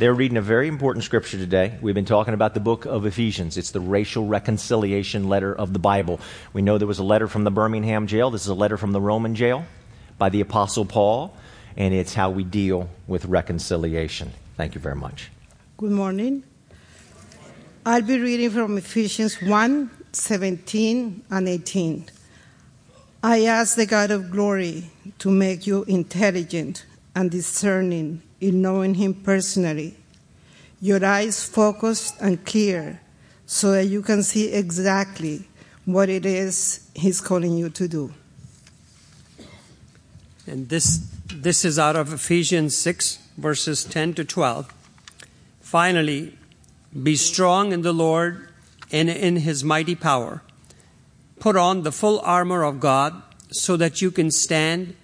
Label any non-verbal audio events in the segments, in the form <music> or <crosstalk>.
They're reading a very important scripture today. We've been talking about the book of Ephesians. It's the racial reconciliation letter of the Bible. We know there was a letter from the Birmingham jail. This is a letter from the Roman jail by the Apostle Paul, and it's how we deal with reconciliation. Thank you very much. Good morning. I'll be reading from Ephesians 1 17 and 18. I ask the God of glory to make you intelligent and discerning in knowing Him personally, your eyes focused and clear so that you can see exactly what it is He's calling you to do. And this, this is out of Ephesians 6, verses 10 to 12. Finally, be strong in the Lord and in His mighty power. Put on the full armor of God so that you can stand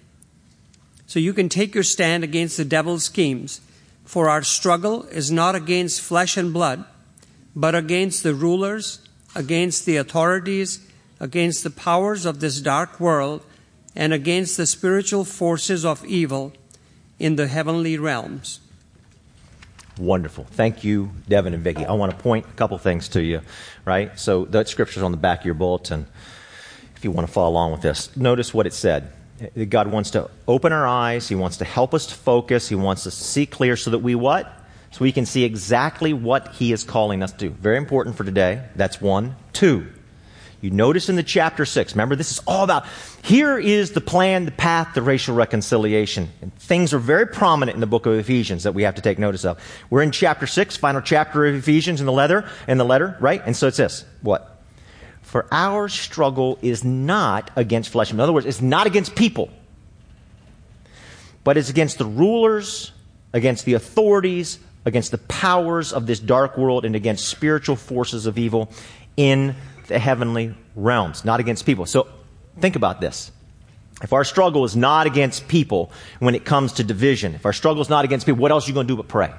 so you can take your stand against the devil's schemes. For our struggle is not against flesh and blood, but against the rulers, against the authorities, against the powers of this dark world, and against the spiritual forces of evil in the heavenly realms. Wonderful. Thank you, Devin and Vicki. I want to point a couple things to you, right? So that scripture's on the back of your bulletin if you want to follow along with this. Notice what it said. God wants to open our eyes. He wants to help us to focus. He wants us to see clear so that we what? So we can see exactly what He is calling us to. Very important for today. That's one. Two. You notice in the chapter 6, remember, this is all about here is the plan, the path to racial reconciliation. And things are very prominent in the book of Ephesians that we have to take notice of. We're in chapter 6, final chapter of Ephesians in the letter, in the letter, right? And so it says, what? For our struggle is not against flesh. In other words, it's not against people, but it's against the rulers, against the authorities, against the powers of this dark world, and against spiritual forces of evil in the heavenly realms, not against people. So think about this. If our struggle is not against people when it comes to division, if our struggle is not against people, what else are you going to do but pray?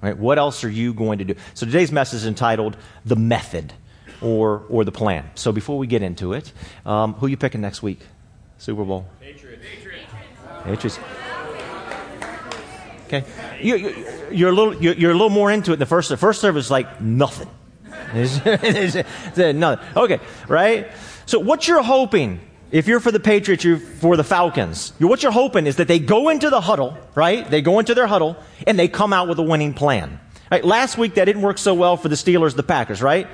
Right? What else are you going to do? So today's message is entitled The Method or, or the plan. So before we get into it, um, who are you picking next week? Super Bowl? Patriots. Patriots. Okay. You, you, you're, a little, you're, you're, a little more into it. The first, the first service is like nothing. <laughs> nothing. Okay, right? So what you're hoping, if you're for the Patriots, you're for the Falcons, you're, what you're hoping is that they go into the huddle, right? They go into their huddle and they come out with a winning plan. Right? Last week that didn't work so well for the Steelers, the Packers, right?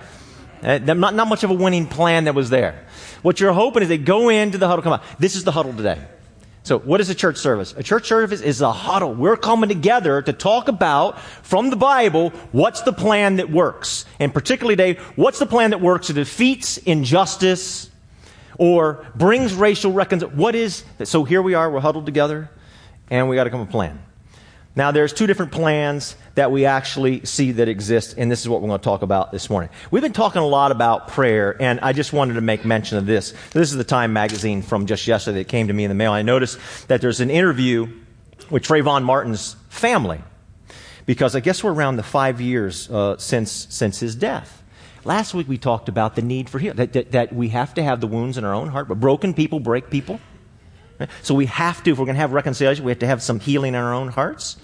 Uh, not, not much of a winning plan that was there. What you're hoping is they go into the huddle, come out. This is the huddle today. So, what is a church service? A church service is a huddle. We're coming together to talk about, from the Bible, what's the plan that works. And particularly today, what's the plan that works that defeats injustice or brings racial reconciliation? What is, that? so here we are, we're huddled together, and we got to come up with a plan. Now, there's two different plans that we actually see that exist, and this is what we're going to talk about this morning. We've been talking a lot about prayer, and I just wanted to make mention of this. This is the Time magazine from just yesterday that came to me in the mail. I noticed that there's an interview with Trayvon Martin's family, because I guess we're around the five years uh, since, since his death. Last week we talked about the need for healing, that, that, that we have to have the wounds in our own heart, but broken people break people. So we have to, if we're going to have reconciliation, we have to have some healing in our own hearts.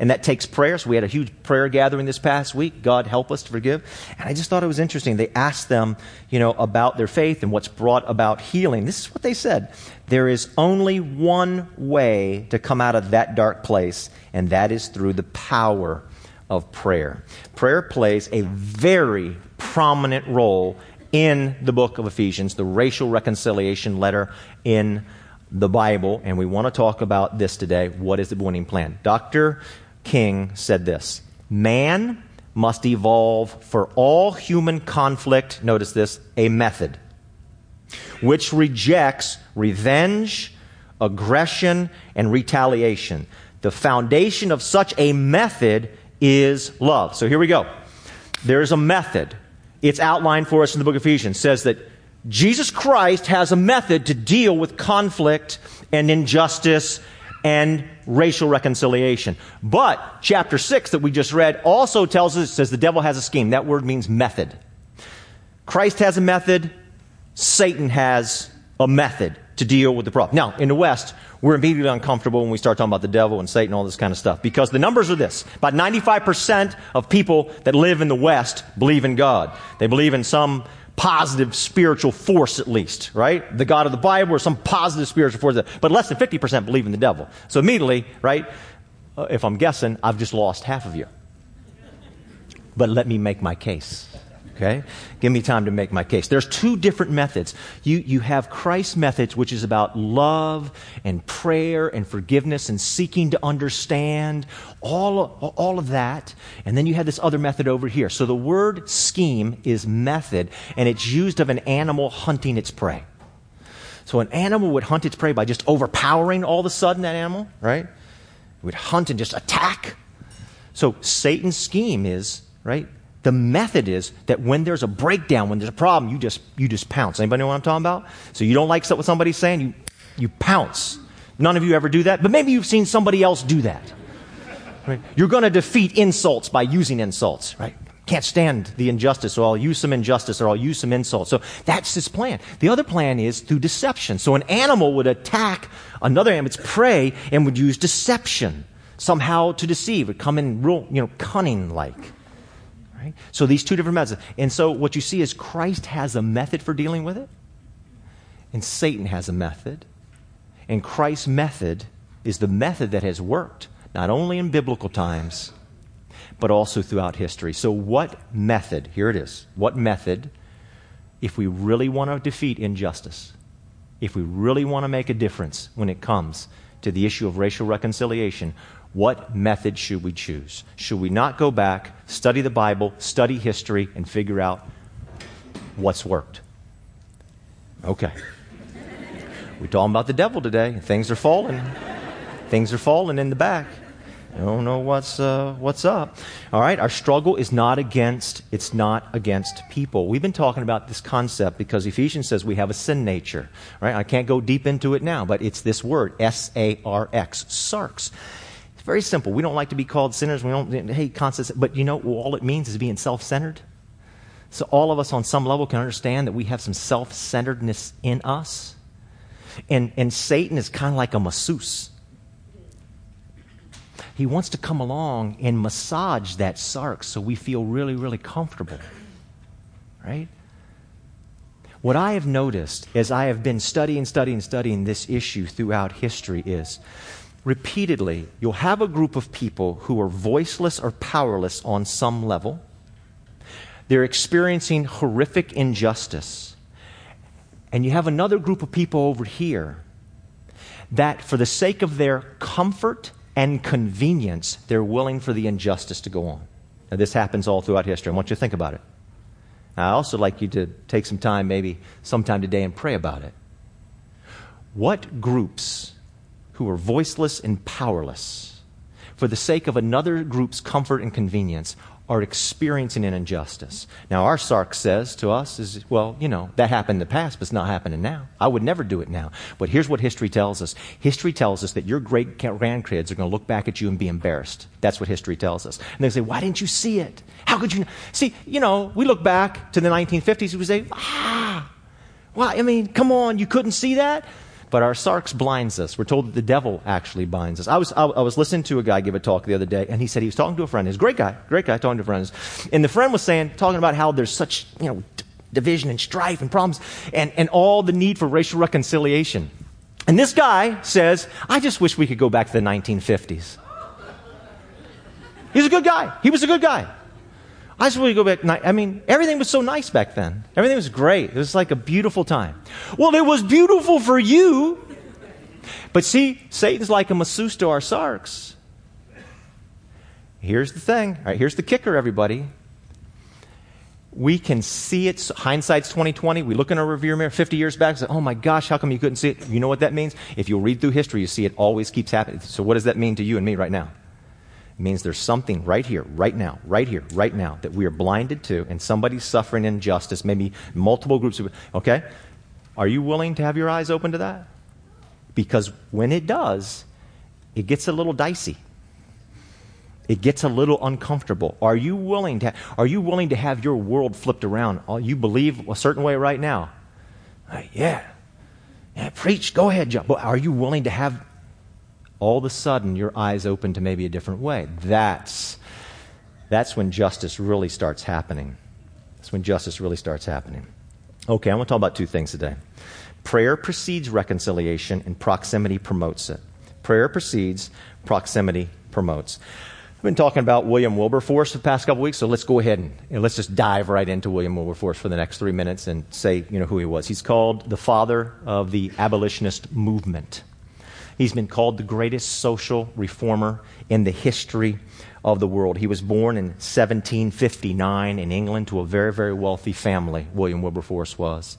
And that takes prayer. So we had a huge prayer gathering this past week. God help us to forgive. And I just thought it was interesting. They asked them, you know, about their faith and what's brought about healing. This is what they said. There is only one way to come out of that dark place, and that is through the power of prayer. Prayer plays a very prominent role in the book of Ephesians, the racial reconciliation letter in the Bible, and we want to talk about this today. What is the winning plan? Dr. King said this Man must evolve for all human conflict, notice this, a method which rejects revenge, aggression, and retaliation. The foundation of such a method is love. So here we go. There's a method. It's outlined for us in the book of Ephesians. It says that Jesus Christ has a method to deal with conflict and injustice and racial reconciliation. But chapter 6 that we just read also tells us, it says the devil has a scheme. That word means method. Christ has a method, Satan has a method to deal with the problem. Now, in the West, we're immediately uncomfortable when we start talking about the devil and Satan, all this kind of stuff. Because the numbers are this. About 95% of people that live in the West believe in God. They believe in some positive spiritual force at least, right? The God of the Bible or some positive spiritual force. But less than 50% believe in the devil. So immediately, right, uh, if I'm guessing, I've just lost half of you. But let me make my case. Okay? Give me time to make my case. There's two different methods. You, you have Christ's methods, which is about love and prayer and forgiveness and seeking to understand, all, all of that. And then you have this other method over here. So the word scheme is method, and it's used of an animal hunting its prey. So an animal would hunt its prey by just overpowering all of a sudden that animal, right? It would hunt and just attack. So Satan's scheme is, right? The method is that when there's a breakdown, when there's a problem, you just, you just pounce. Anybody know what I'm talking about? So you don't like what somebody's saying, you, you pounce. None of you ever do that, but maybe you've seen somebody else do that. Right? You're going to defeat insults by using insults, right? Can't stand the injustice, so I'll use some injustice or I'll use some insults. So that's his plan. The other plan is through deception. So an animal would attack another animal, its prey, and would use deception somehow to deceive, would come in real, you know, cunning like. Right? So these two different methods. And so what you see is Christ has a method for dealing with it, and Satan has a method. And Christ's method is the method that has worked, not only in biblical times, but also throughout history. So, what method, here it is, what method, if we really want to defeat injustice, if we really want to make a difference when it comes to the issue of racial reconciliation, what method should we choose? Should we not go back, study the Bible, study history, and figure out what's worked? Okay. We're talking about the devil today. Things are falling. Things are falling in the back. I don't know what's, uh, what's up. All right, our struggle is not against, it's not against people. We've been talking about this concept because Ephesians says we have a sin nature. Right? I can't go deep into it now, but it's this word, S-A-R-X, sarx. Very simple. We don't like to be called sinners. We don't hate constant, but you know, all it means is being self centered. So all of us on some level can understand that we have some self centeredness in us. And, and Satan is kind of like a masseuse. He wants to come along and massage that sarx so we feel really, really comfortable. Right? What I have noticed as I have been studying, studying, studying this issue throughout history is repeatedly, you'll have a group of people who are voiceless or powerless on some level. They're experiencing horrific injustice. And you have another group of people over here that, for the sake of their comfort and convenience, they're willing for the injustice to go on. Now, this happens all throughout history. I want you to think about it. I also like you to take some time, maybe sometime today, and pray about it. What groups who are voiceless and powerless for the sake of another group's comfort and convenience are experiencing an injustice. Now, our sarx says to us is, well, you know, that happened in the past, but it's not happening now. I would never do it now. But here's what history tells us. History tells us that your great grandkids are going to look back at you and be embarrassed. That's what history tells us. And they say, why didn't you see it? How could you? See, you know, we look back to the 1950s and we say, ah, I mean, come on, you couldn't see that? But our sarx blinds us. We're told that the devil actually binds us. I was, I, I, was listening to a guy give a talk the other day, and he said he was talking to a friend. He's a great guy, great guy talking to friends. And the friend was saying, talking about how there's such, you know, d- division and strife and problems and, and all the need for racial reconciliation. And this guy says, I just wish we could go back to the 1950s. He's a good guy. He was a good guy. I just want to go back. I mean, everything was so nice back then. Everything was great. It was like a beautiful time. Well, it was beautiful for you. But see, Satan's like a masseuse to our sarx. Here's the thing. All right, here's the kicker, everybody. We can see it. Hindsight's 2020. We look in our rearview mirror 50 years back and say, oh my gosh, how come you couldn't see it? You know what that means? If you'll read through history, you see it always keeps happening. So what does that mean to you and me right now? Means there's something right here, right now, right here, right now that we are blinded to, and somebody's suffering injustice, maybe multiple groups of. Okay? Are you willing to have your eyes open to that? Because when it does, it gets a little dicey. It gets a little uncomfortable. Are you willing to, are you willing to have your world flipped around? You believe a certain way right now? Uh, yeah. Yeah, preach. Go ahead, John. But are you willing to have all of a sudden your eyes open to maybe a different way. That's, that's when justice really starts happening. That's when justice really starts happening. Okay, I want to talk about two things today. Prayer precedes reconciliation, and proximity promotes it. Prayer precedes, proximity promotes. I've been talking about William Wilberforce the past couple weeks, so let's go ahead and, and, let's just dive right into William Wilberforce for the next three minutes and say, you know, who he was. He's called the father of the abolitionist movement. He's been called the greatest social reformer in the history of the world. He was born in 1759 in England to a very, very wealthy family, William Wilberforce was.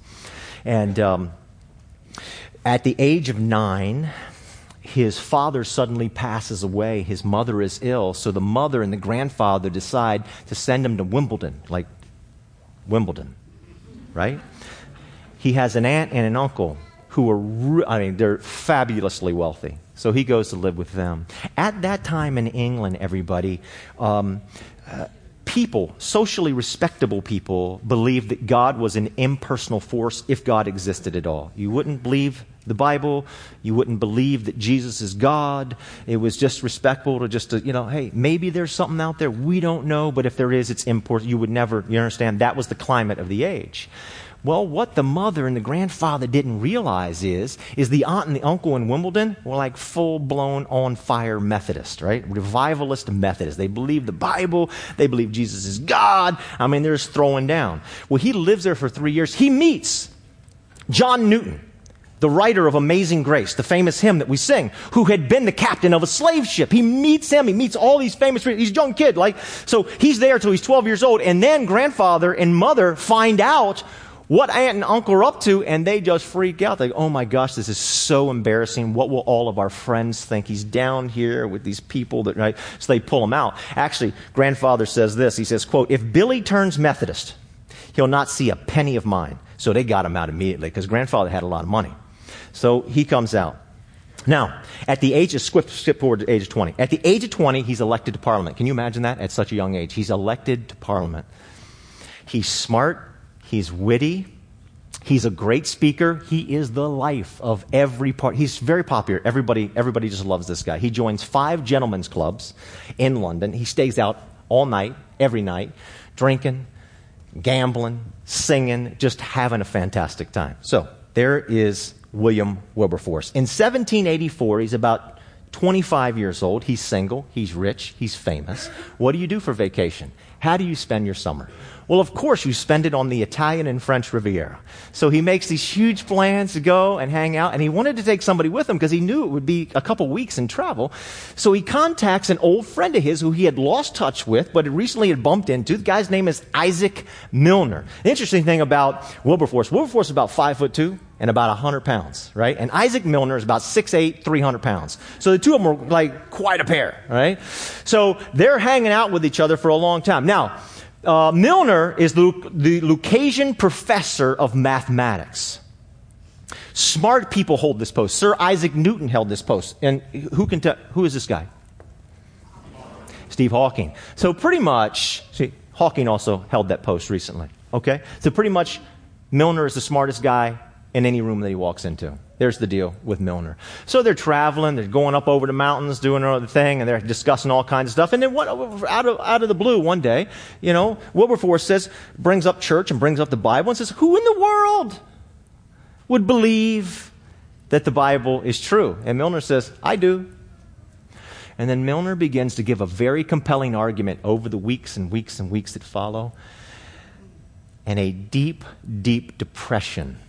And um, at the age of nine, his father suddenly passes away. His mother is ill. So the mother and the grandfather decide to send him to Wimbledon, like Wimbledon, right? He has an aunt and an uncle who are, I mean, they're fabulously wealthy. So he goes to live with them. At that time in England, everybody, um, uh, people, socially respectable people, believed that God was an impersonal force if God existed at all. You wouldn't believe the Bible. You wouldn't believe that Jesus is God. It was just respectful to just, to, you know, hey, maybe there's something out there we don't know, but if there is, it's important. You would never, you understand? That was the climate of the age. Well, what the mother and the grandfather didn't realize is, is the aunt and the uncle in Wimbledon were like full blown on fire Methodist, right? Revivalist Methodist. They believe the Bible. They believe Jesus is God. I mean, they're just throwing down. Well, he lives there for three years. He meets John Newton the writer of Amazing Grace, the famous hymn that we sing, who had been the captain of a slave ship. He meets him. He meets all these famous, he's a young kid, like, so he's there till he's 12 years old. And then grandfather and mother find out what aunt and uncle are up to, and they just freak out. They go, oh my gosh, this is so embarrassing. What will all of our friends think? He's down here with these people that, right? So they pull him out. Actually, grandfather says this. He says, quote, if Billy turns Methodist, he'll not see a penny of mine. So they got him out immediately because grandfather had a lot of money. So he comes out. Now, at the age of, skip, skip forward to age of 20. At the age of 20, he's elected to Parliament. Can you imagine that at such a young age? He's elected to Parliament. He's smart, he's witty, he's a great speaker. He is the life of every part. He's very popular. Everybody, everybody just loves this guy. He joins five gentlemen's clubs in London. He stays out all night, every night, drinking, gambling, singing, just having a fantastic time. So, there is William Wilberforce. In 1784, he's about 25 years old. He's single. He's rich. He's famous. What do you do for vacation? How do you spend your summer? Well, of course, you spend it on the Italian and French Riviera. So he makes these huge plans to go and hang out, and he wanted to take somebody with him because he knew it would be a couple weeks in travel. So he contacts an old friend of his who he had lost touch with, but recently had bumped into. The guy's name is Isaac Milner. The interesting thing about Wilberforce, Wilberforce is about five foot two and about 100 pounds, right? And Isaac Milner is about 6'8, 300 pounds. So the two of them are like quite a pair, right? So they're hanging out with each other for a long time. Now, uh, Milner is the, the Lucasian professor of mathematics. Smart people hold this post. Sir Isaac Newton held this post. And who can tell, who is this guy? Steve Hawking. So pretty much, see, Hawking also held that post recently. Okay? So pretty much, Milner is the smartest guy in any room that he walks into. There's the deal with Milner. So they're traveling, they're going up over the mountains, doing their other thing, and they're discussing all kinds of stuff. And then what, out, of, out of the blue one day, you know, Wilberforce says, brings up church and brings up the Bible and says, Who in the world would believe that the Bible is true? And Milner says, I do. And then Milner begins to give a very compelling argument over the weeks and weeks and weeks that follow. And a deep, deep depression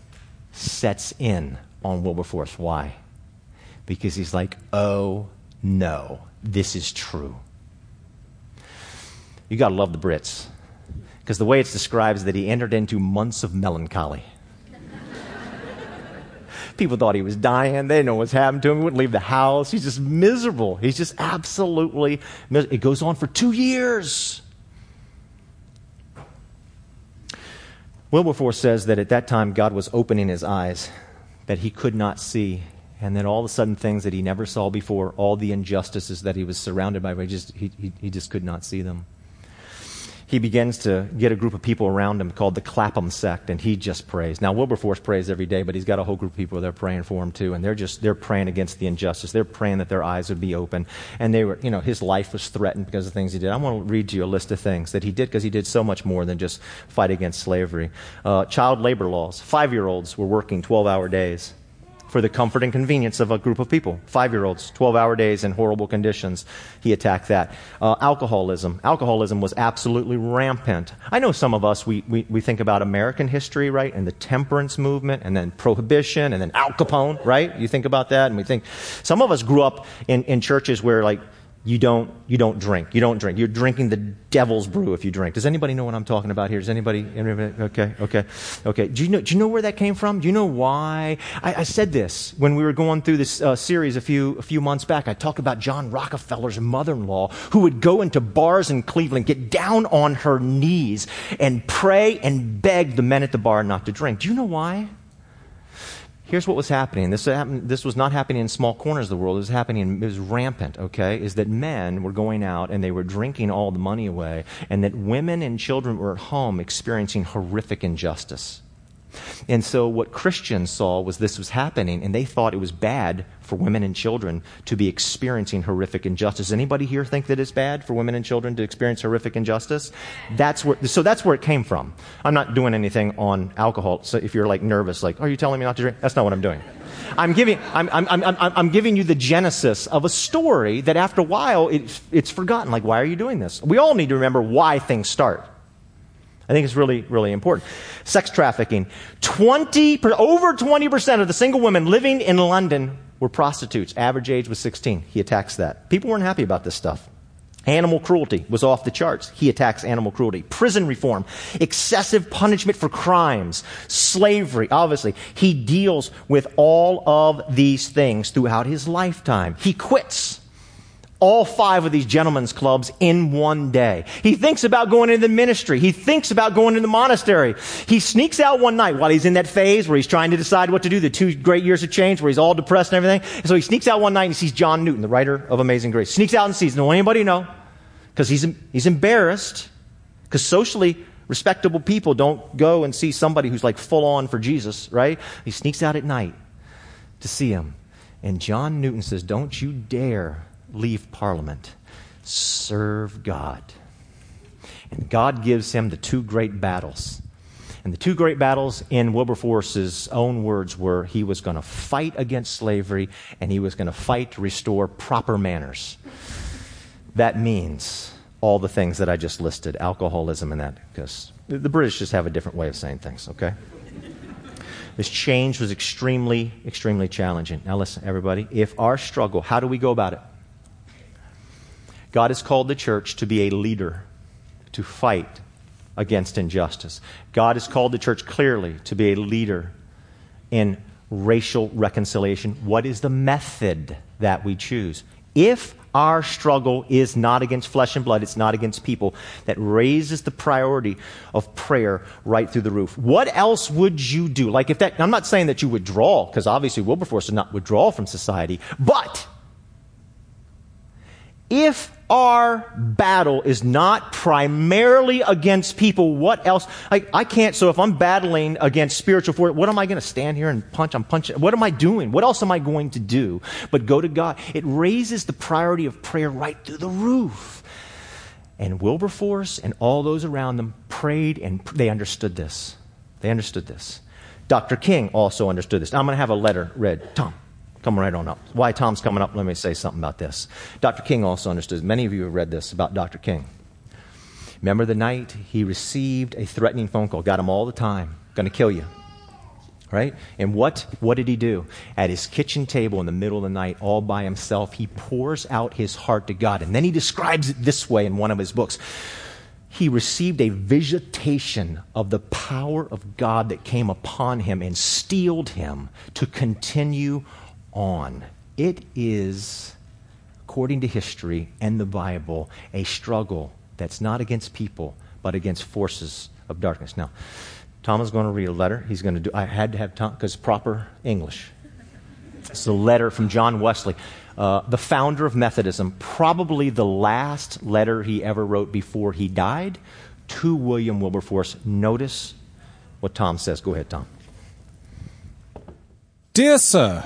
sets in on Wilberforce. Why? Because he's like, oh no, this is true. You got to love the Brits. Because the way it's described is that he entered into months of melancholy. <laughs> People thought he was dying. They didn't know what's happened to him. He wouldn't leave the house. He's just miserable. He's just absolutely. It goes on for two years. Wilberforce says that at that time God was opening his eyes that he could not see. And then all of a sudden, things that he never saw before, all the injustices that he was surrounded by, he just, he, he, he just could not see them. He begins to get a group of people around him called the Clapham sect, and he just prays. Now, Wilberforce prays every day, but he's got a whole group of people there praying for him too, and they're just they're praying against the injustice. They're praying that their eyes would be open, and they were, you know, his life was threatened because of things he did. I want to read you a list of things that he did because he did so much more than just fight against slavery. Uh, child labor laws. Five-year-olds were working 12-hour days for the comfort and convenience of a group of people. Five year olds, 12 hour days in horrible conditions. He attacked that. Uh, alcoholism. Alcoholism was absolutely rampant. I know some of us, we, we, we think about American history, right? And the temperance movement, and then prohibition, and then Al Capone, right? You think about that, and we think some of us grew up in, in churches where, like, you don't, you don't drink. You don't drink. You're drinking the devil's brew if you drink. Does anybody know what I'm talking about here? Does anybody? anybody okay, okay, okay. Do you know? Do you know where that came from? Do you know why? I, I said this when we were going through this uh, series a few a few months back. I talked about John Rockefeller's mother-in-law who would go into bars in Cleveland, get down on her knees, and pray and beg the men at the bar not to drink. Do you know why? Here's what was happening. This, happened, this was not happening in small corners of the world. It was happening, it was rampant, okay? Is that men were going out and they were drinking all the money away, and that women and children were at home experiencing horrific injustice. And so what Christians saw was this was happening, and they thought it was bad for women and children to be experiencing horrific injustice. Anybody here think that it's bad for women and children to experience horrific injustice? That's where, so that's where it came from. I'm not doing anything on alcohol. So if you're like nervous, like, are you telling me not to drink? That's not what I'm doing. I'm giving, I'm, I'm, I'm, I'm, giving you the genesis of a story that after a while it's, it's forgotten. Like, why are you doing this? We all need to remember why things start. I think it's really, really important. Sex trafficking. 20, over 20% of the single women living in London were prostitutes. Average age was 16. He attacks that. People weren't happy about this stuff. Animal cruelty was off the charts. He attacks animal cruelty. Prison reform, excessive punishment for crimes, slavery, obviously. He deals with all of these things throughout his lifetime. He quits all five of these gentlemen's clubs in one day. He thinks about going into the ministry. He thinks about going into the monastery. He sneaks out one night while he's in that phase where he's trying to decide what to do, the two great years of change where he's all depressed and everything. And so he sneaks out one night and sees John Newton, the writer of Amazing Grace. Sneaks out and sees, no anybody know, because he's, he's embarrassed, because socially respectable people don't go and see somebody who's like full on for Jesus, right? He sneaks out at night to see him. And John Newton says, don't you dare leave Parliament. Serve God. And God gives him the two great battles. And the two great battles, in Wilberforce's own words, were he was going to fight against slavery and he was going to fight to restore proper manners. That means all the things that I just listed alcoholism and that, because the British just have a different way of saying things, okay? This change was extremely, extremely challenging. Now, listen, everybody, if our struggle, how do we go about it? God has called the church to be a leader, to fight against injustice. God has called the church clearly to be a leader in racial reconciliation. What is the method that we choose? If our struggle is not against flesh and blood, it's not against people, that raises the priority of prayer right through the roof. What else would you do? Like if that, I'm not saying that you withdraw, because obviously Wilberforce did not withdraw from society, but if our battle is not primarily against people, what else? I, can't, so if I'm battling against spiritual force, what am I going to stand here and punch? I'm punching. What am I doing? What else am I going to do but go to God? It raises the priority of prayer right through the roof. And Wilberforce and all those around them prayed and they understood this. They understood this. Dr. King also understood this. Now I'm going to have a letter read. Tom. Come right on up. Why Tom's coming up, let me say something about this. Dr. King also understood. Many of you have read this about Dr. King. Remember the night he received a threatening phone call, got him all the time, to kill you. Right? And what, what did he do? At his kitchen table in the middle of the night, all by himself, he pours out his heart to God. And then he describes it this way in one of his books he received a visitation of the power of God that came upon him and steeled him to continue on. It is, according to history and the Bible, a struggle that's not against people, but against forces of darkness. Now, Tom is going to read a letter. He's going to do, I had to have Tom, because proper English. It's a letter from John Wesley, uh, the founder of Methodism, probably the last letter he ever wrote before he died to William Wilberforce. Notice what Tom says. Go ahead, Tom. Dear Sir,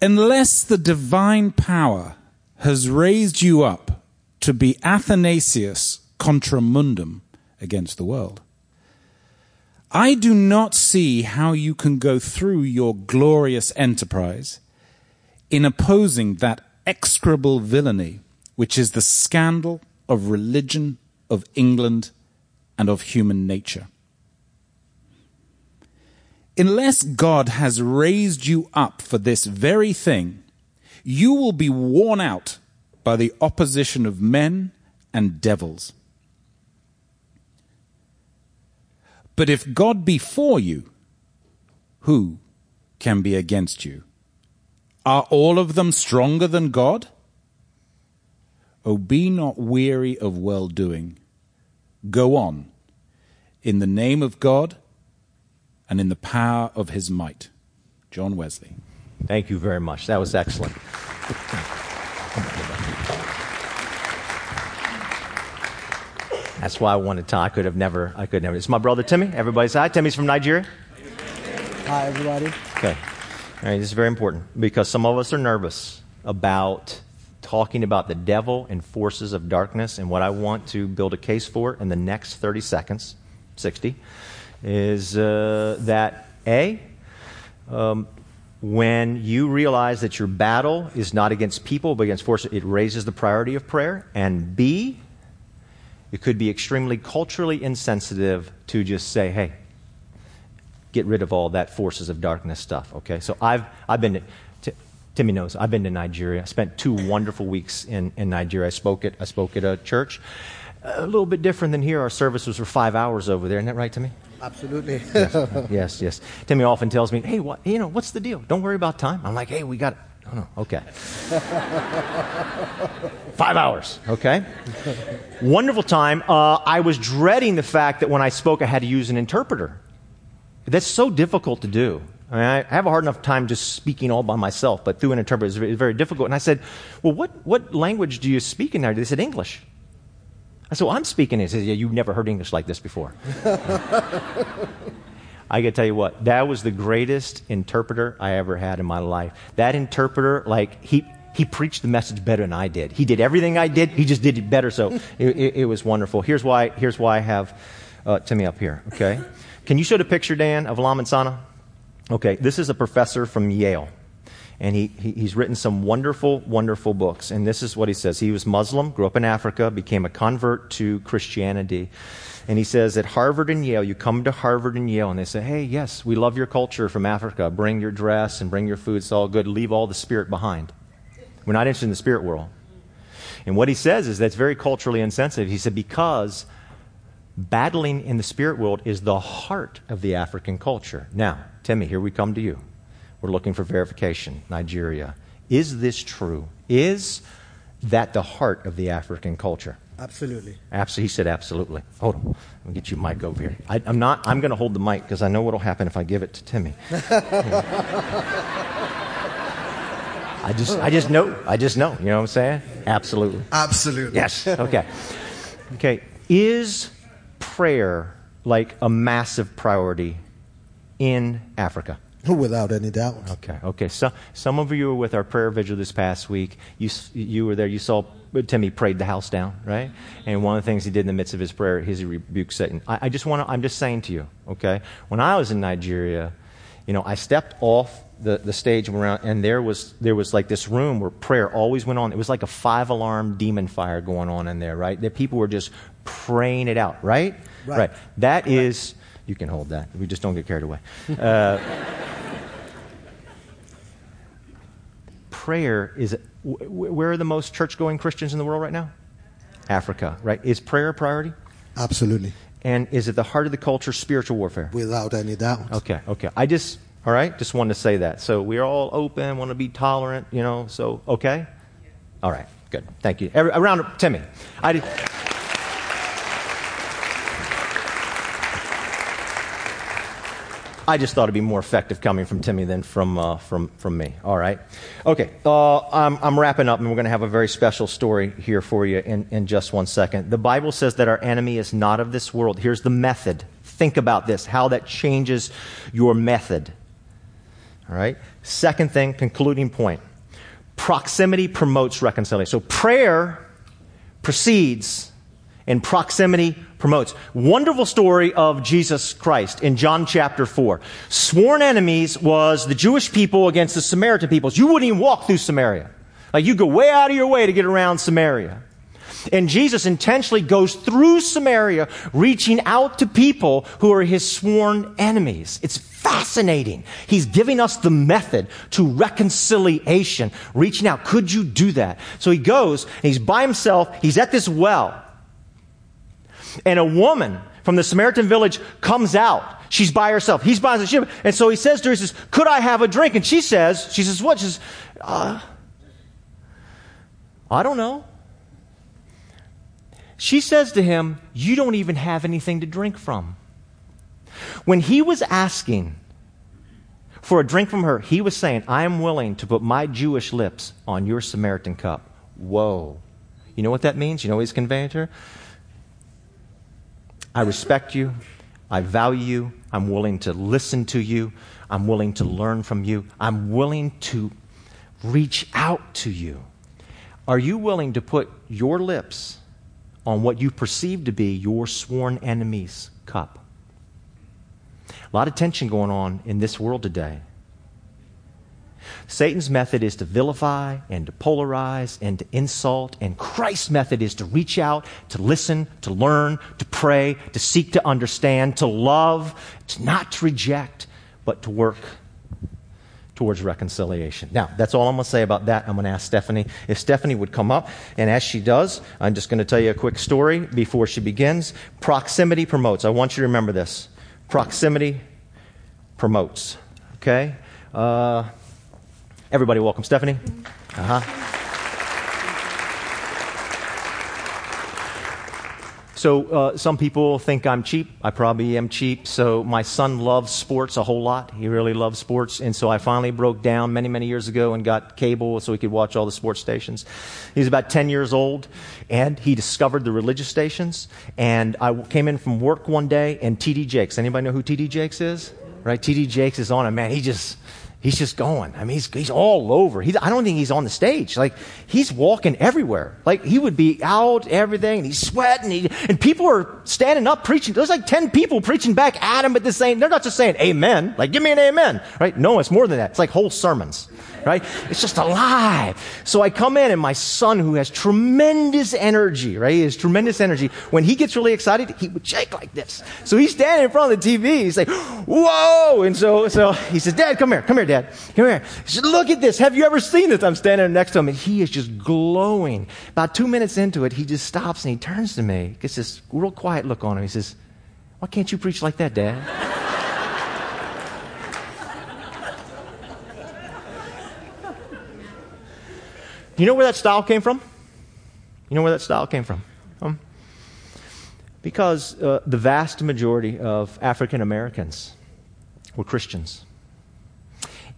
unless the divine power has raised you up to be Athanasius contra mundum against the world, I do not see how you can go through your glorious enterprise in opposing that execrable villainy which is the scandal of religion, of England, and of human nature. Unless God has raised you up for this very thing, you will be worn out by the opposition of men and devils. But if God be for you, who can be against you? Are all of them stronger than God? Oh, be not weary of well doing. Go on, in the name of God and in the power of his might. John Wesley. Thank you very much. That was excellent. That's why I wanted to. I could have never. I could never. It's my brother Timmy. Everybody say hi. Timmy's from Nigeria. Hi, everybody. Okay. All right. This is very important because some of us are nervous about talking about the devil and forces of darkness. And what I want to build a case for in the next 30 seconds, 60, is uh, that A, um, when you realize that your battle is not against people but against forces, it raises the priority of prayer. And B, it could be extremely culturally insensitive to just say, hey, get rid of all that forces of darkness stuff, okay? So I've, I've been, to, Timmy knows, I've been to Nigeria. I spent two wonderful weeks in, in Nigeria. I spoke, at, I spoke at a church. A little bit different than here. Our services were five hours over there. Isn't that right, Timmy? Absolutely. <laughs> yes, yes, yes. Timmy often tells me, hey, what, you know, what's the deal? Don't worry about time. I'm like, hey, we got it. Oh, no, okay. <laughs> Five hours, okay? Wonderful time. Uh, I was dreading the fact that when I spoke, I had to use an interpreter. That's so difficult to do. I, mean, I have a hard enough time just speaking all by myself, but through an interpreter is very, very difficult. And I said, Well, what, what language do you speak in there? They said, English. I said, Well, I'm speaking. He says, Yeah, you've never heard English like this before. <laughs> I got to tell you what, that was the greatest interpreter I ever had in my life. That interpreter, like, he, he preached the message better than I did. He did everything I did, he just did it better. So it, it, it was wonderful. Here's why, here's why I have uh, Timmy up here, okay? Can you show the picture, Dan, of Lamin Sanneh? Okay, this is a professor from Yale. And he, he, he's written some wonderful, wonderful books. And this is what he says. He was Muslim, grew up in Africa, became a convert to Christianity. And he says, at Harvard and Yale, you come to Harvard and Yale, and they say, hey, yes, we love your culture from Africa. Bring your dress and bring your food. It's all good. Leave all the spirit behind. We're not interested in the spirit world. And what he says is that's very culturally insensitive. He said, because battling in the spirit world is the heart of the African culture. Now, Timmy, here we come to you. We're looking for verification. Nigeria. Is this true? Is that the heart of the African culture? Absolutely. Absolutely. He said absolutely. Hold on. Let me get you a mic over here. I, am not, I'm going to hold the mic because I know what will happen if I give it to Timmy. <laughs> I just, I just know. I just know. You know what I'm saying? Absolutely. Absolutely. Yes. Okay. Okay. Is prayer like a massive priority in Africa? <laughs> Without any doubt. Okay, okay. So, some of you were with our prayer vigil this past week. You, you were there. You saw Timmy prayed the house down, right? And one of the things he did in the midst of his prayer is he rebuked Satan. I, I just want to, I'm just saying to you, okay? When I was in Nigeria, you know, I stepped off the, the stage around, and there was, there was like this room where prayer always went on. It was like a five alarm demon fire going on in there, right? That people were just praying it out, right? Right. right. That is, you can hold that. We just don't get carried away. <laughs> Uh, prayer is where are the most church going Christians in the world right now? Africa, right? Is prayer a priority? Absolutely. And is it the heart of the culture, spiritual warfare? Without any doubt. Okay, okay. I just, all right, just wanted to say that. So we're all open, want to be tolerant, you know, so, okay? All right, good. Thank you. Every, around Timmy. I did. I just thought it'd be more effective coming from Timmy than from, uh, from, from me. All right. Okay. Uh, I'm, I'm wrapping up, and we're going to have a very special story here for you in, in just one second. The Bible says that our enemy is not of this world. Here's the method. Think about this, how that changes your method. All right. Second thing, concluding point. Proximity promotes reconciliation. So prayer precedes and proximity promotes. Wonderful story of Jesus Christ in John chapter 4. Sworn enemies was the Jewish people against the Samaritan peoples. You wouldn't even walk through Samaria. Like you go way out of your way to get around Samaria. And Jesus intentionally goes through Samaria, reaching out to people who are his sworn enemies. It's fascinating. He's giving us the method to reconciliation, reaching out. Could you do that? So he goes, and he's by himself, he's at this well. And a woman from the Samaritan village comes out. She's by herself. He's by himself. And so he says to her, he says, Could I have a drink? And she says, She says, What? She says, uh, I don't know. She says to him, You don't even have anything to drink from. When he was asking for a drink from her, he was saying, I am willing to put my Jewish lips on your Samaritan cup. Whoa. You know what that means? You know what he's conveying to her? I respect you. I value you. I'm willing to listen to you. I'm willing to learn from you. I'm willing to reach out to you. Are you willing to put your lips on what you perceive to be your sworn enemy's cup? A lot of tension going on in this world today. Satan's method is to vilify and to polarize and to insult, and Christ's method is to reach out, to listen, to learn, to pray, to seek to understand, to love, to not to reject, but to work towards reconciliation. Now, that's all I'm going to say about that. I'm going to ask Stephanie if Stephanie would come up. And as she does, I'm just going to tell you a quick story before she begins. Proximity promotes. I want you to remember this. Proximity promotes. Okay? Uh, everybody, welcome Stephanie. Uh huh. So, uh, some people think I'm cheap. I probably am cheap. So, my son loves sports a whole lot. He really loves sports. And so, I finally broke down many, many years ago and got cable so he could watch all the sports stations. He's about 10 years old and he discovered the religious stations. And I came in from work one day and TD Jakes. Anybody know who TD Jakes is? Right? TD Jakes is on, it, man, he just he's just going. I mean, he's, he's all over. He's, I don't think he's on the stage. Like, he's walking everywhere. Like, he would be out, everything, and he's sweating, he, and people are standing up preaching. There's like 10 people preaching back at him same, they're not just saying amen, like, give me an amen, right? No, it's more than that. It's like whole sermons, right? It's just alive. So I come in, and my son, who has tremendous energy, right? He has tremendous energy. When he gets really excited, he would shake like this. So he's standing in front of the TV. He's like, <gasps> whoa! And so, so he says, Dad, come here, come here, Dad. Come here. He said, Look at this. Have you ever seen this? I'm standing next to him, and he is just glowing. About two minutes into it, he just stops and he turns to me, gets this real quiet look on him. He says, Why can't you preach like that, Dad? you know where that style came from? You know where that style came from? Um, because uh, the vast majority of African Americans were Christians.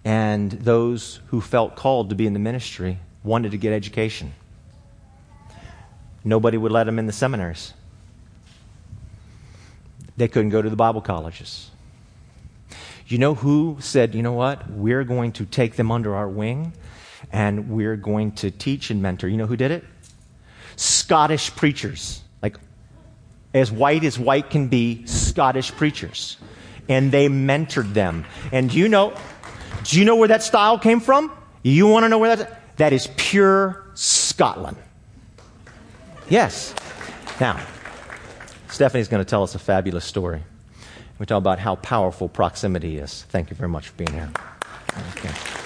And those who felt called to be in the ministry wanted to get education. Nobody would let them in the seminaries. They couldn't go to the Bible colleges. You know who said, you know what? We're going to take them under our wing and we're going to teach and mentor. You know who did it? Scottish preachers. Like, as white as white can be, Scottish preachers. And they mentored them. And you know, do you know where that style came from? You want to know where that? That is pure Scotland. Yes. Now, Stephanie's going to tell us a fabulous story. We talk about how powerful proximity is. Thank you very much for being here. Okay.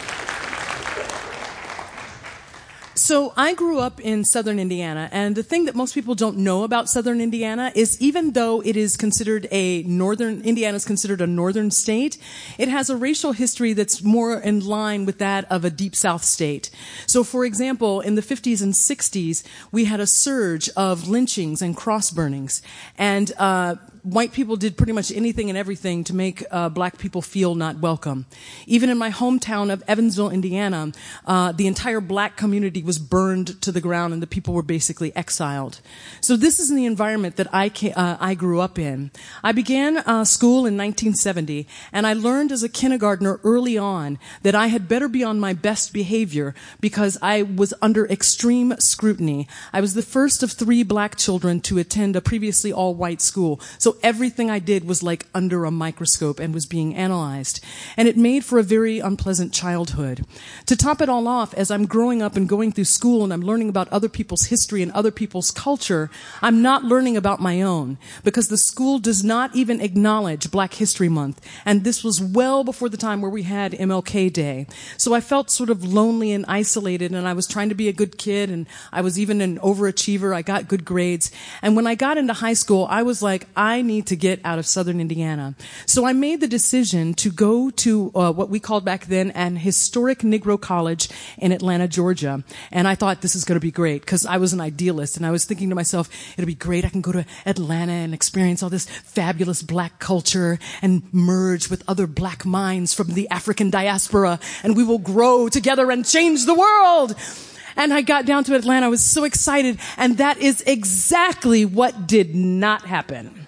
So I grew up in southern Indiana, and the thing that most people don't know about southern Indiana is even though it is considered a northern, Indiana is considered a northern state, it has a racial history that's more in line with that of a deep south state. So for example, in the 50s and 60s, we had a surge of lynchings and cross burnings. And, uh, white people did pretty much anything and everything to make uh, black people feel not welcome. Even in my hometown of Evansville, Indiana, uh, the entire black community was burned to the ground and the people were basically exiled. So this is the environment that I, ca- uh, I grew up in. I began uh, school in 1970 and I learned as a kindergartner early on that I had better be on my best behavior because I was under extreme scrutiny. I was the first of three black children to attend a previously all white school. So everything I did was like under a microscope and was being analyzed. And it made for a very unpleasant childhood. To top it all off, as I'm growing up and going through school and I'm learning about other people's history and other people's culture, I'm not learning about my own because the school does not even acknowledge Black History Month. And this was well before the time where we had MLK Day. So I felt sort of lonely and isolated and I was trying to be a good kid and I was even an overachiever. I got good grades. And when I got into high school, I was like, I need to get out of southern Indiana. So I made the decision to go to uh, what we called back then an historic Negro college in Atlanta, Georgia. And I thought this is going to be great because I was an idealist and I was thinking to myself, it'll be great. I can go to Atlanta and experience all this fabulous black culture and merge with other black minds from the African diaspora and we will grow together and change the world. And I got down to Atlanta. I was so excited. And that is exactly what did not happen.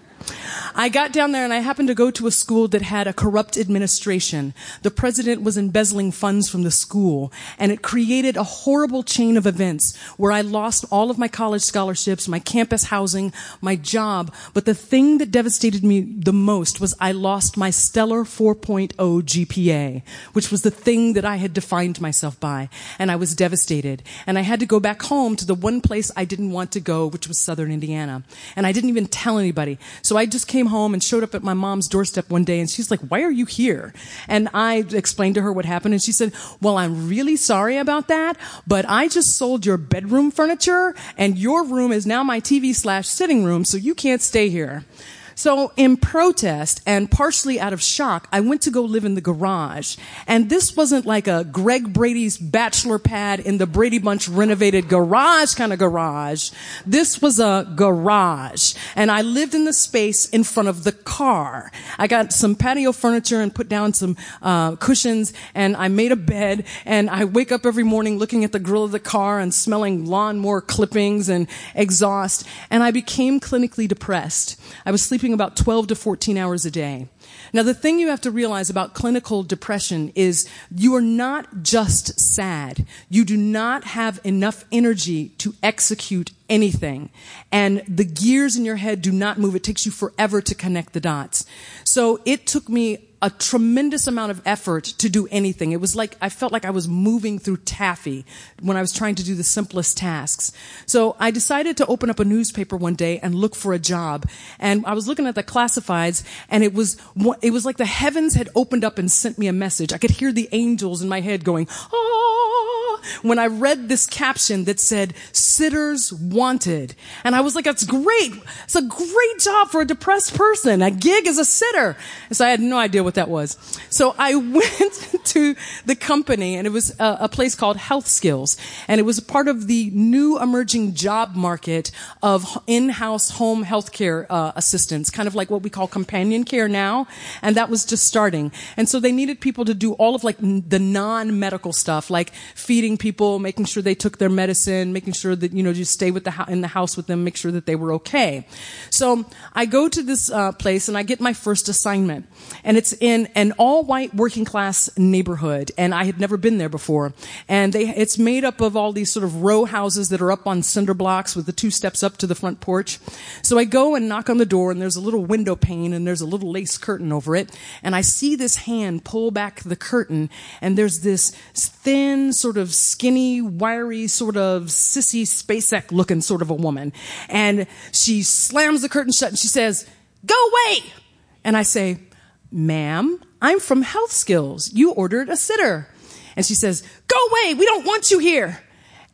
I got down there and I happened to go to a school that had a corrupt administration. The president was embezzling funds from the school and it created a horrible chain of events where I lost all of my college scholarships, my campus housing, my job. But the thing that devastated me the most was I lost my stellar 4.0 GPA, which was the thing that I had defined myself by. And I was devastated. And I had to go back home to the one place I didn't want to go, which was Southern Indiana. And I didn't even tell anybody. So I just came home and showed up at my mom's doorstep one day and she's like, why are you here? And I explained to her what happened and she said, well, I'm really sorry about that, but I just sold your bedroom furniture and your room is now my TV slash sitting room, so you can't stay here. So in protest and partially out of shock, I went to go live in the garage. And this wasn't like a Greg Brady's bachelor pad in the Brady Bunch renovated garage kind of garage. This was a garage. And I lived in the space in front of the car. I got some patio furniture and put down some uh, cushions and I made a bed and I wake up every morning looking at the grill of the car and smelling lawnmower clippings and exhaust. And I became clinically depressed. I was sleeping about 12 to 14 hours a day. Now, the thing you have to realize about clinical depression is you are not just sad. You do not have enough energy to execute anything. And the gears in your head do not move. It takes you forever to connect the dots. So it took me a tremendous amount of effort to do anything. It was like I felt like I was moving through taffy when I was trying to do the simplest tasks. So I decided to open up a newspaper one day and look for a job. And I was looking at the classifieds and it was it was like the heavens had opened up and sent me a message. I could hear the angels in my head going, "Ah!" when I read this caption that said sitters wanted. And I was like, that's great. It's a great job for a depressed person. A gig as a sitter. And so I had no idea what that was. So I <laughs> went to the company and it was a, a place called Health Skills. And it was part of the new emerging job market of in-house home healthcare uh, assistants, kind of like what we call companion care now. And that was just starting. And so they needed people to do all of like n- the non-medical stuff, like feeding people, making sure they took their medicine, making sure that, you know, just stay with the ho- in the house with them, make sure that they were okay. So I go to this uh, place and I get my first assignment. And it's in an all-white working class neighborhood. And I had never been there before. And they, it's made up of all these sort of row houses that are up on cinder blocks with the two steps up to the front porch. So I go and knock on the door and there's a little window pane and there's a little lace curtain over it. And I see this hand pull back the curtain and there's this thin, sort of skinny, wiry, sort of Sissy Spacek looking sort of a woman. And she slams the curtain shut and she says, go away. And I say, ma'am, I'm from Health Skills. You ordered a sitter. And she says, go away. We don't want you here.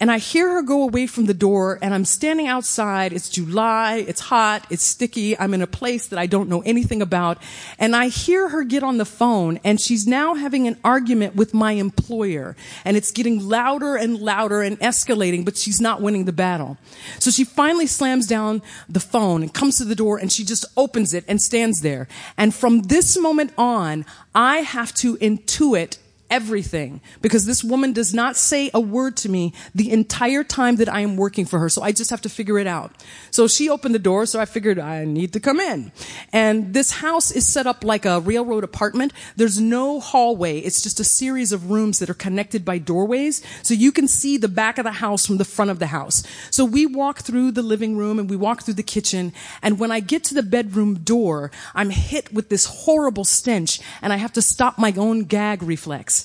And I hear her go away from the door and I'm standing outside. It's July. It's hot. It's sticky. I'm in a place that I don't know anything about. And I hear her get on the phone and she's now having an argument with my employer. And it's getting louder and louder and escalating, but she's not winning the battle. So she finally slams down the phone and comes to the door and she just opens it and stands there. And from this moment on, I have to intuit everything because this woman does not say a word to me the entire time that I am working for her. So I just have to figure it out. So she opened the door. So I figured I need to come in. And this house is set up like a railroad apartment. There's no hallway. It's just a series of rooms that are connected by doorways. So you can see the back of the house from the front of the house. So we walk through the living room and we walk through the kitchen. And when I get to the bedroom door, I'm hit with this horrible stench and I have to stop my own gag reflex.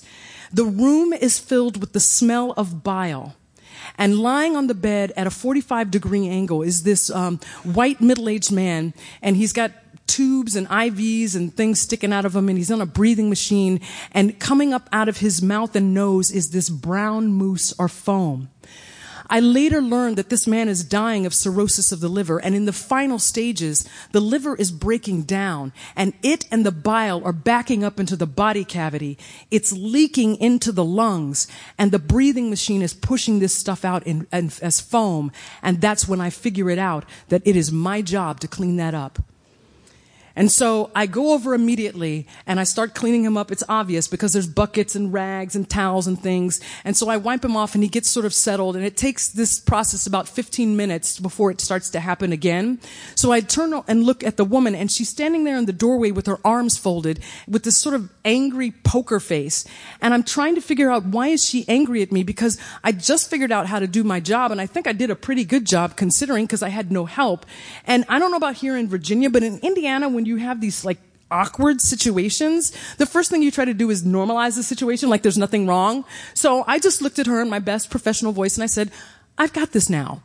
The room is filled with the smell of bile. And lying on the bed at a 45 degree angle is this um, white middle aged man, and he's got tubes and IVs and things sticking out of him, and he's on a breathing machine. And coming up out of his mouth and nose is this brown mousse or foam. I later learned that this man is dying of cirrhosis of the liver, and in the final stages, the liver is breaking down, and it and the bile are backing up into the body cavity. It's leaking into the lungs, and the breathing machine is pushing this stuff out in, in, as foam, and that's when I figure it out that it is my job to clean that up. And so I go over immediately and I start cleaning him up. It's obvious because there's buckets and rags and towels and things. And so I wipe him off and he gets sort of settled. And it takes this process about 15 minutes before it starts to happen again. So I turn and look at the woman and she's standing there in the doorway with her arms folded with this sort of angry poker face. And I'm trying to figure out why is she angry at me because I just figured out how to do my job. And I think I did a pretty good job considering because I had no help. And I don't know about here in Virginia, but in Indiana, when you have these like awkward situations, the first thing you try to do is normalize the situation like there's nothing wrong. So I just looked at her in my best professional voice and I said, I've got this now.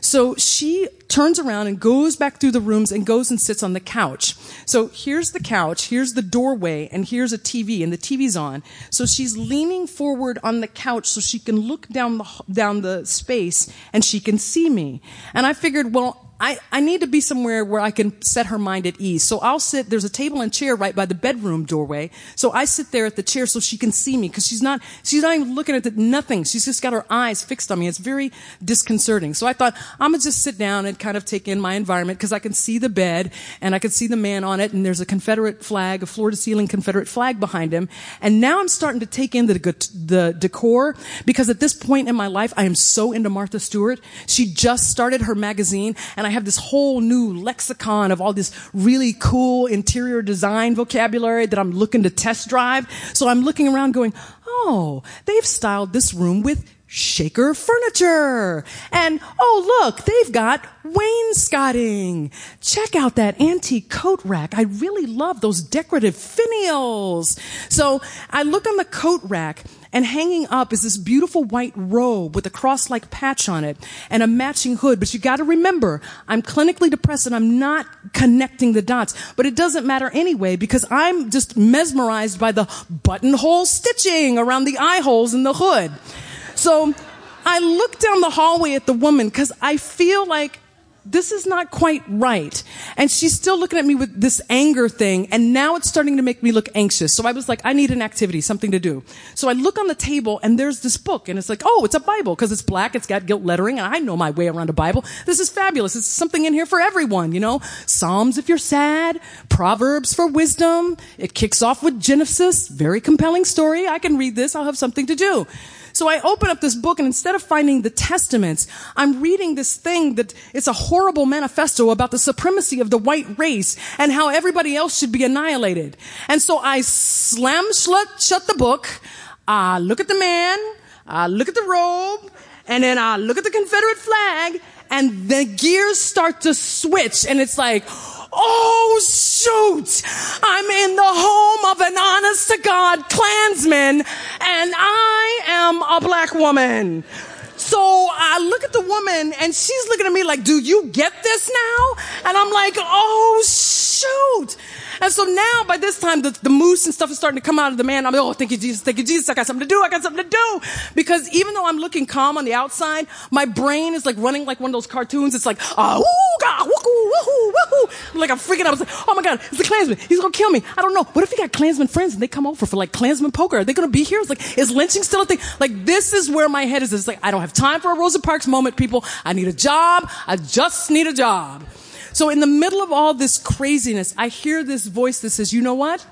So she turns around and goes back through the rooms and goes and sits on the couch. So here's the couch, here's the doorway, and here's a TV, and the TV's on. So she's leaning forward on the couch so she can look down the, down the space and she can see me. And I figured, well, I, I need to be somewhere where I can set her mind at ease. So I'll sit, there's a table and chair right by the bedroom doorway. So I sit there at the chair so she can see me because she's not, she's not even looking at the, nothing. She's just got her eyes fixed on me. It's very disconcerting. So I thought, I'm gonna just sit down and kind of take in my environment because I can see the bed and I can see the man on it and there's a Confederate flag, a floor to ceiling Confederate flag behind him. And now I'm starting to take in the, the decor because at this point in my life, I am so into Martha Stewart. She just started her magazine and I have this whole new lexicon of all this really cool interior design vocabulary that I'm looking to test drive. So I'm looking around going, oh, they've styled this room with shaker furniture. And oh, look, they've got wainscoting. Check out that antique coat rack. I really love those decorative finials. So I look on the coat rack and hanging up is this beautiful white robe with a cross-like patch on it and a matching hood. But you gotta remember, I'm clinically depressed and I'm not connecting the dots. But it doesn't matter anyway because I'm just mesmerized by the buttonhole stitching around the eye holes in the hood. So I look down the hallway at the woman because I feel like this is not quite right. And she's still looking at me with this anger thing. And now it's starting to make me look anxious. So I was like, I need an activity, something to do. So I look on the table and there's this book and it's like, oh, it's a Bible because it's black. It's got gilt lettering and I know my way around a Bible. This is fabulous. It's something in here for everyone, you know? Psalms if you're sad, Proverbs for wisdom. It kicks off with Genesis. Very compelling story. I can read this. I'll have something to do. So I open up this book and instead of finding the testaments, I'm reading this thing that it's a horrible manifesto about the supremacy of the white race and how everybody else should be annihilated. And so I slam shut, shut the book, I look at the man, I look at the robe, and then I look at the Confederate flag, and the gears start to switch, and it's like, Oh, shoot! I'm in the home of an honest to God Klansman, and I am a black woman. So I look at the woman and she's looking at me like, do you get this now? And I'm like, oh shoot. And so now, by this time, the, the mousse and stuff is starting to come out of the man. I'm like, oh, thank you, Jesus, thank you, Jesus. I got something to do. I got something to do. Because even though I'm looking calm on the outside, my brain is like running like one of those cartoons. It's like, ah, woo, ga, woohoo, woohoo, woohoo. Like I'm freaking out. I was like, oh my God, it's the Klansman. He's gonna kill me. I don't know. What if he got Klansman friends and they come over for like Klansman poker? Are they gonna be here? It's like, is lynching still a thing? Like this is where my head is. It's like, I don't have time for a Rosa Parks moment, people. I need a job. I just need a job. So in the middle of all this craziness, I hear this voice that says, you know what?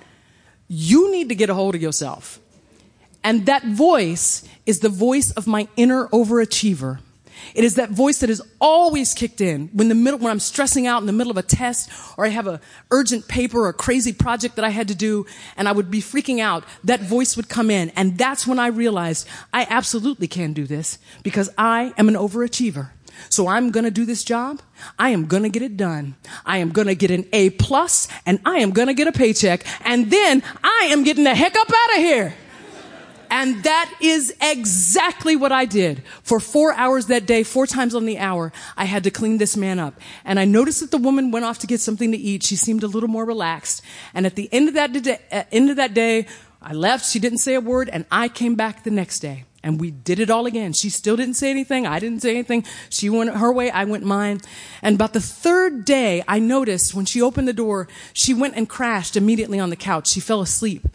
You need to get a hold of yourself. And that voice is the voice of my inner overachiever. It is that voice that is always kicked in when the middle, when I'm stressing out in the middle of a test or I have a urgent paper or a crazy project that I had to do and I would be freaking out. That voice would come in. And that's when I realized I absolutely can do this because I am an overachiever. So I'm going to do this job. I am going to get it done. I am going to get an A plus and I am going to get a paycheck. And then I am getting the heck up out of here. And that is exactly what I did. For four hours that day, four times on the hour, I had to clean this man up. And I noticed that the woman went off to get something to eat. She seemed a little more relaxed. And at the end of that day, end of that day, I left. She didn't say a word and I came back the next day. And we did it all again. She still didn't say anything. I didn't say anything. She went her way. I went mine. And about the third day, I noticed when she opened the door, she went and crashed immediately on the couch. She fell asleep.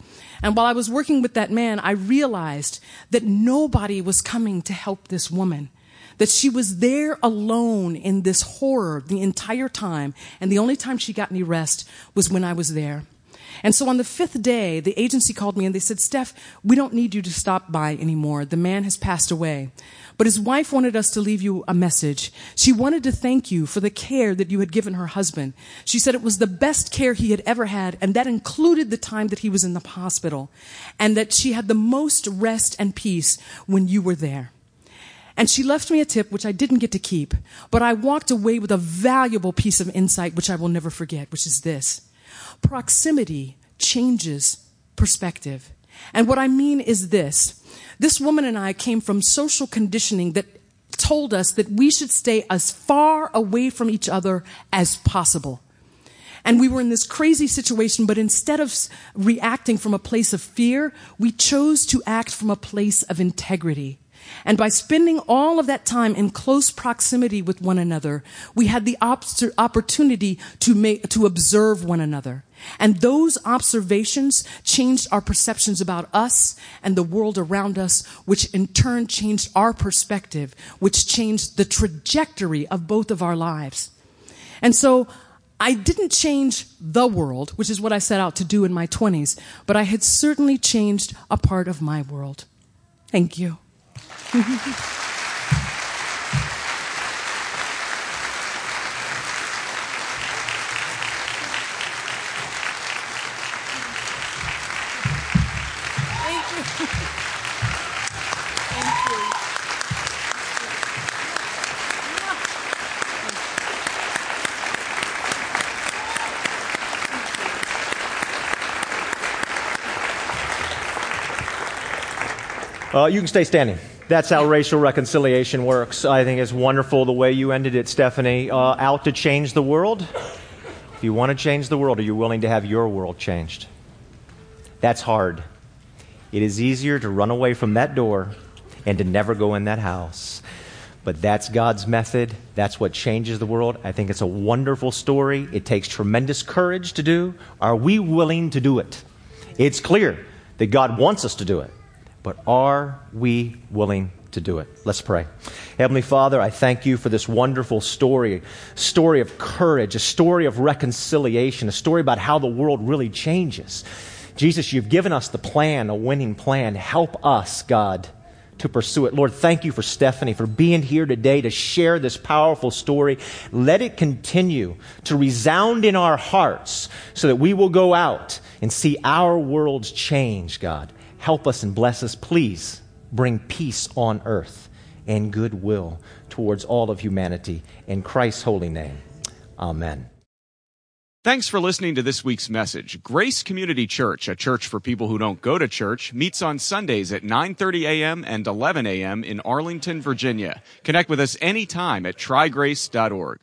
And while I was working with that man, I realized that nobody was coming to help this woman. That she was there alone in this horror the entire time. And the only time she got any rest was when I was there. And so on the fifth day, the agency called me and they said, Steph, we don't need you to stop by anymore. The man has passed away. But his wife wanted us to leave you a message. She wanted to thank you for the care that you had given her husband. She said it was the best care he had ever had, and that included the time that he was in the hospital, and that she had the most rest and peace when you were there. And she left me a tip, which I didn't get to keep, but I walked away with a valuable piece of insight, which I will never forget, which is this. Proximity changes perspective. And what I mean is this. This woman and I came from social conditioning that told us that we should stay as far away from each other as possible. And we were in this crazy situation, but instead of reacting from a place of fear, we chose to act from a place of integrity. And by spending all of that time in close proximity with one another, we had the op- opportunity to make, to observe one another. And those observations changed our perceptions about us and the world around us, which in turn changed our perspective, which changed the trajectory of both of our lives. And so I didn't change the world, which is what I set out to do in my 20s, but I had certainly changed a part of my world. Thank you. Uh, you can stay standing. That's how racial reconciliation works. I think it's wonderful the way you ended it, Stephanie. Uh, out to change the world. If you want to change the world, are you willing to have your world changed? That's hard. It is easier to run away from that door and to never go in that house. But that's God's method. That's what changes the world. I think it's a wonderful story. It takes tremendous courage to do. Are we willing to do it? It's clear that God wants us to do it but are we willing to do it? Let's pray. Heavenly Father, I thank you for this wonderful story, story of courage, a story of reconciliation, a story about how the world really changes. Jesus, you've given us the plan, a winning plan. Help us, God, to pursue it. Lord, thank you for Stephanie for being here today to share this powerful story. Let it continue to resound in our hearts so that we will go out and see our worlds change, God help us and bless us. Please bring peace on earth and goodwill towards all of humanity. In Christ's holy name, amen. Thanks for listening to this week's message. Grace Community Church, a church for people who don't go to church, meets on Sundays at 9:30 a.m. and 11 a.m. in Arlington, Virginia. Connect with us anytime at trygrace.org.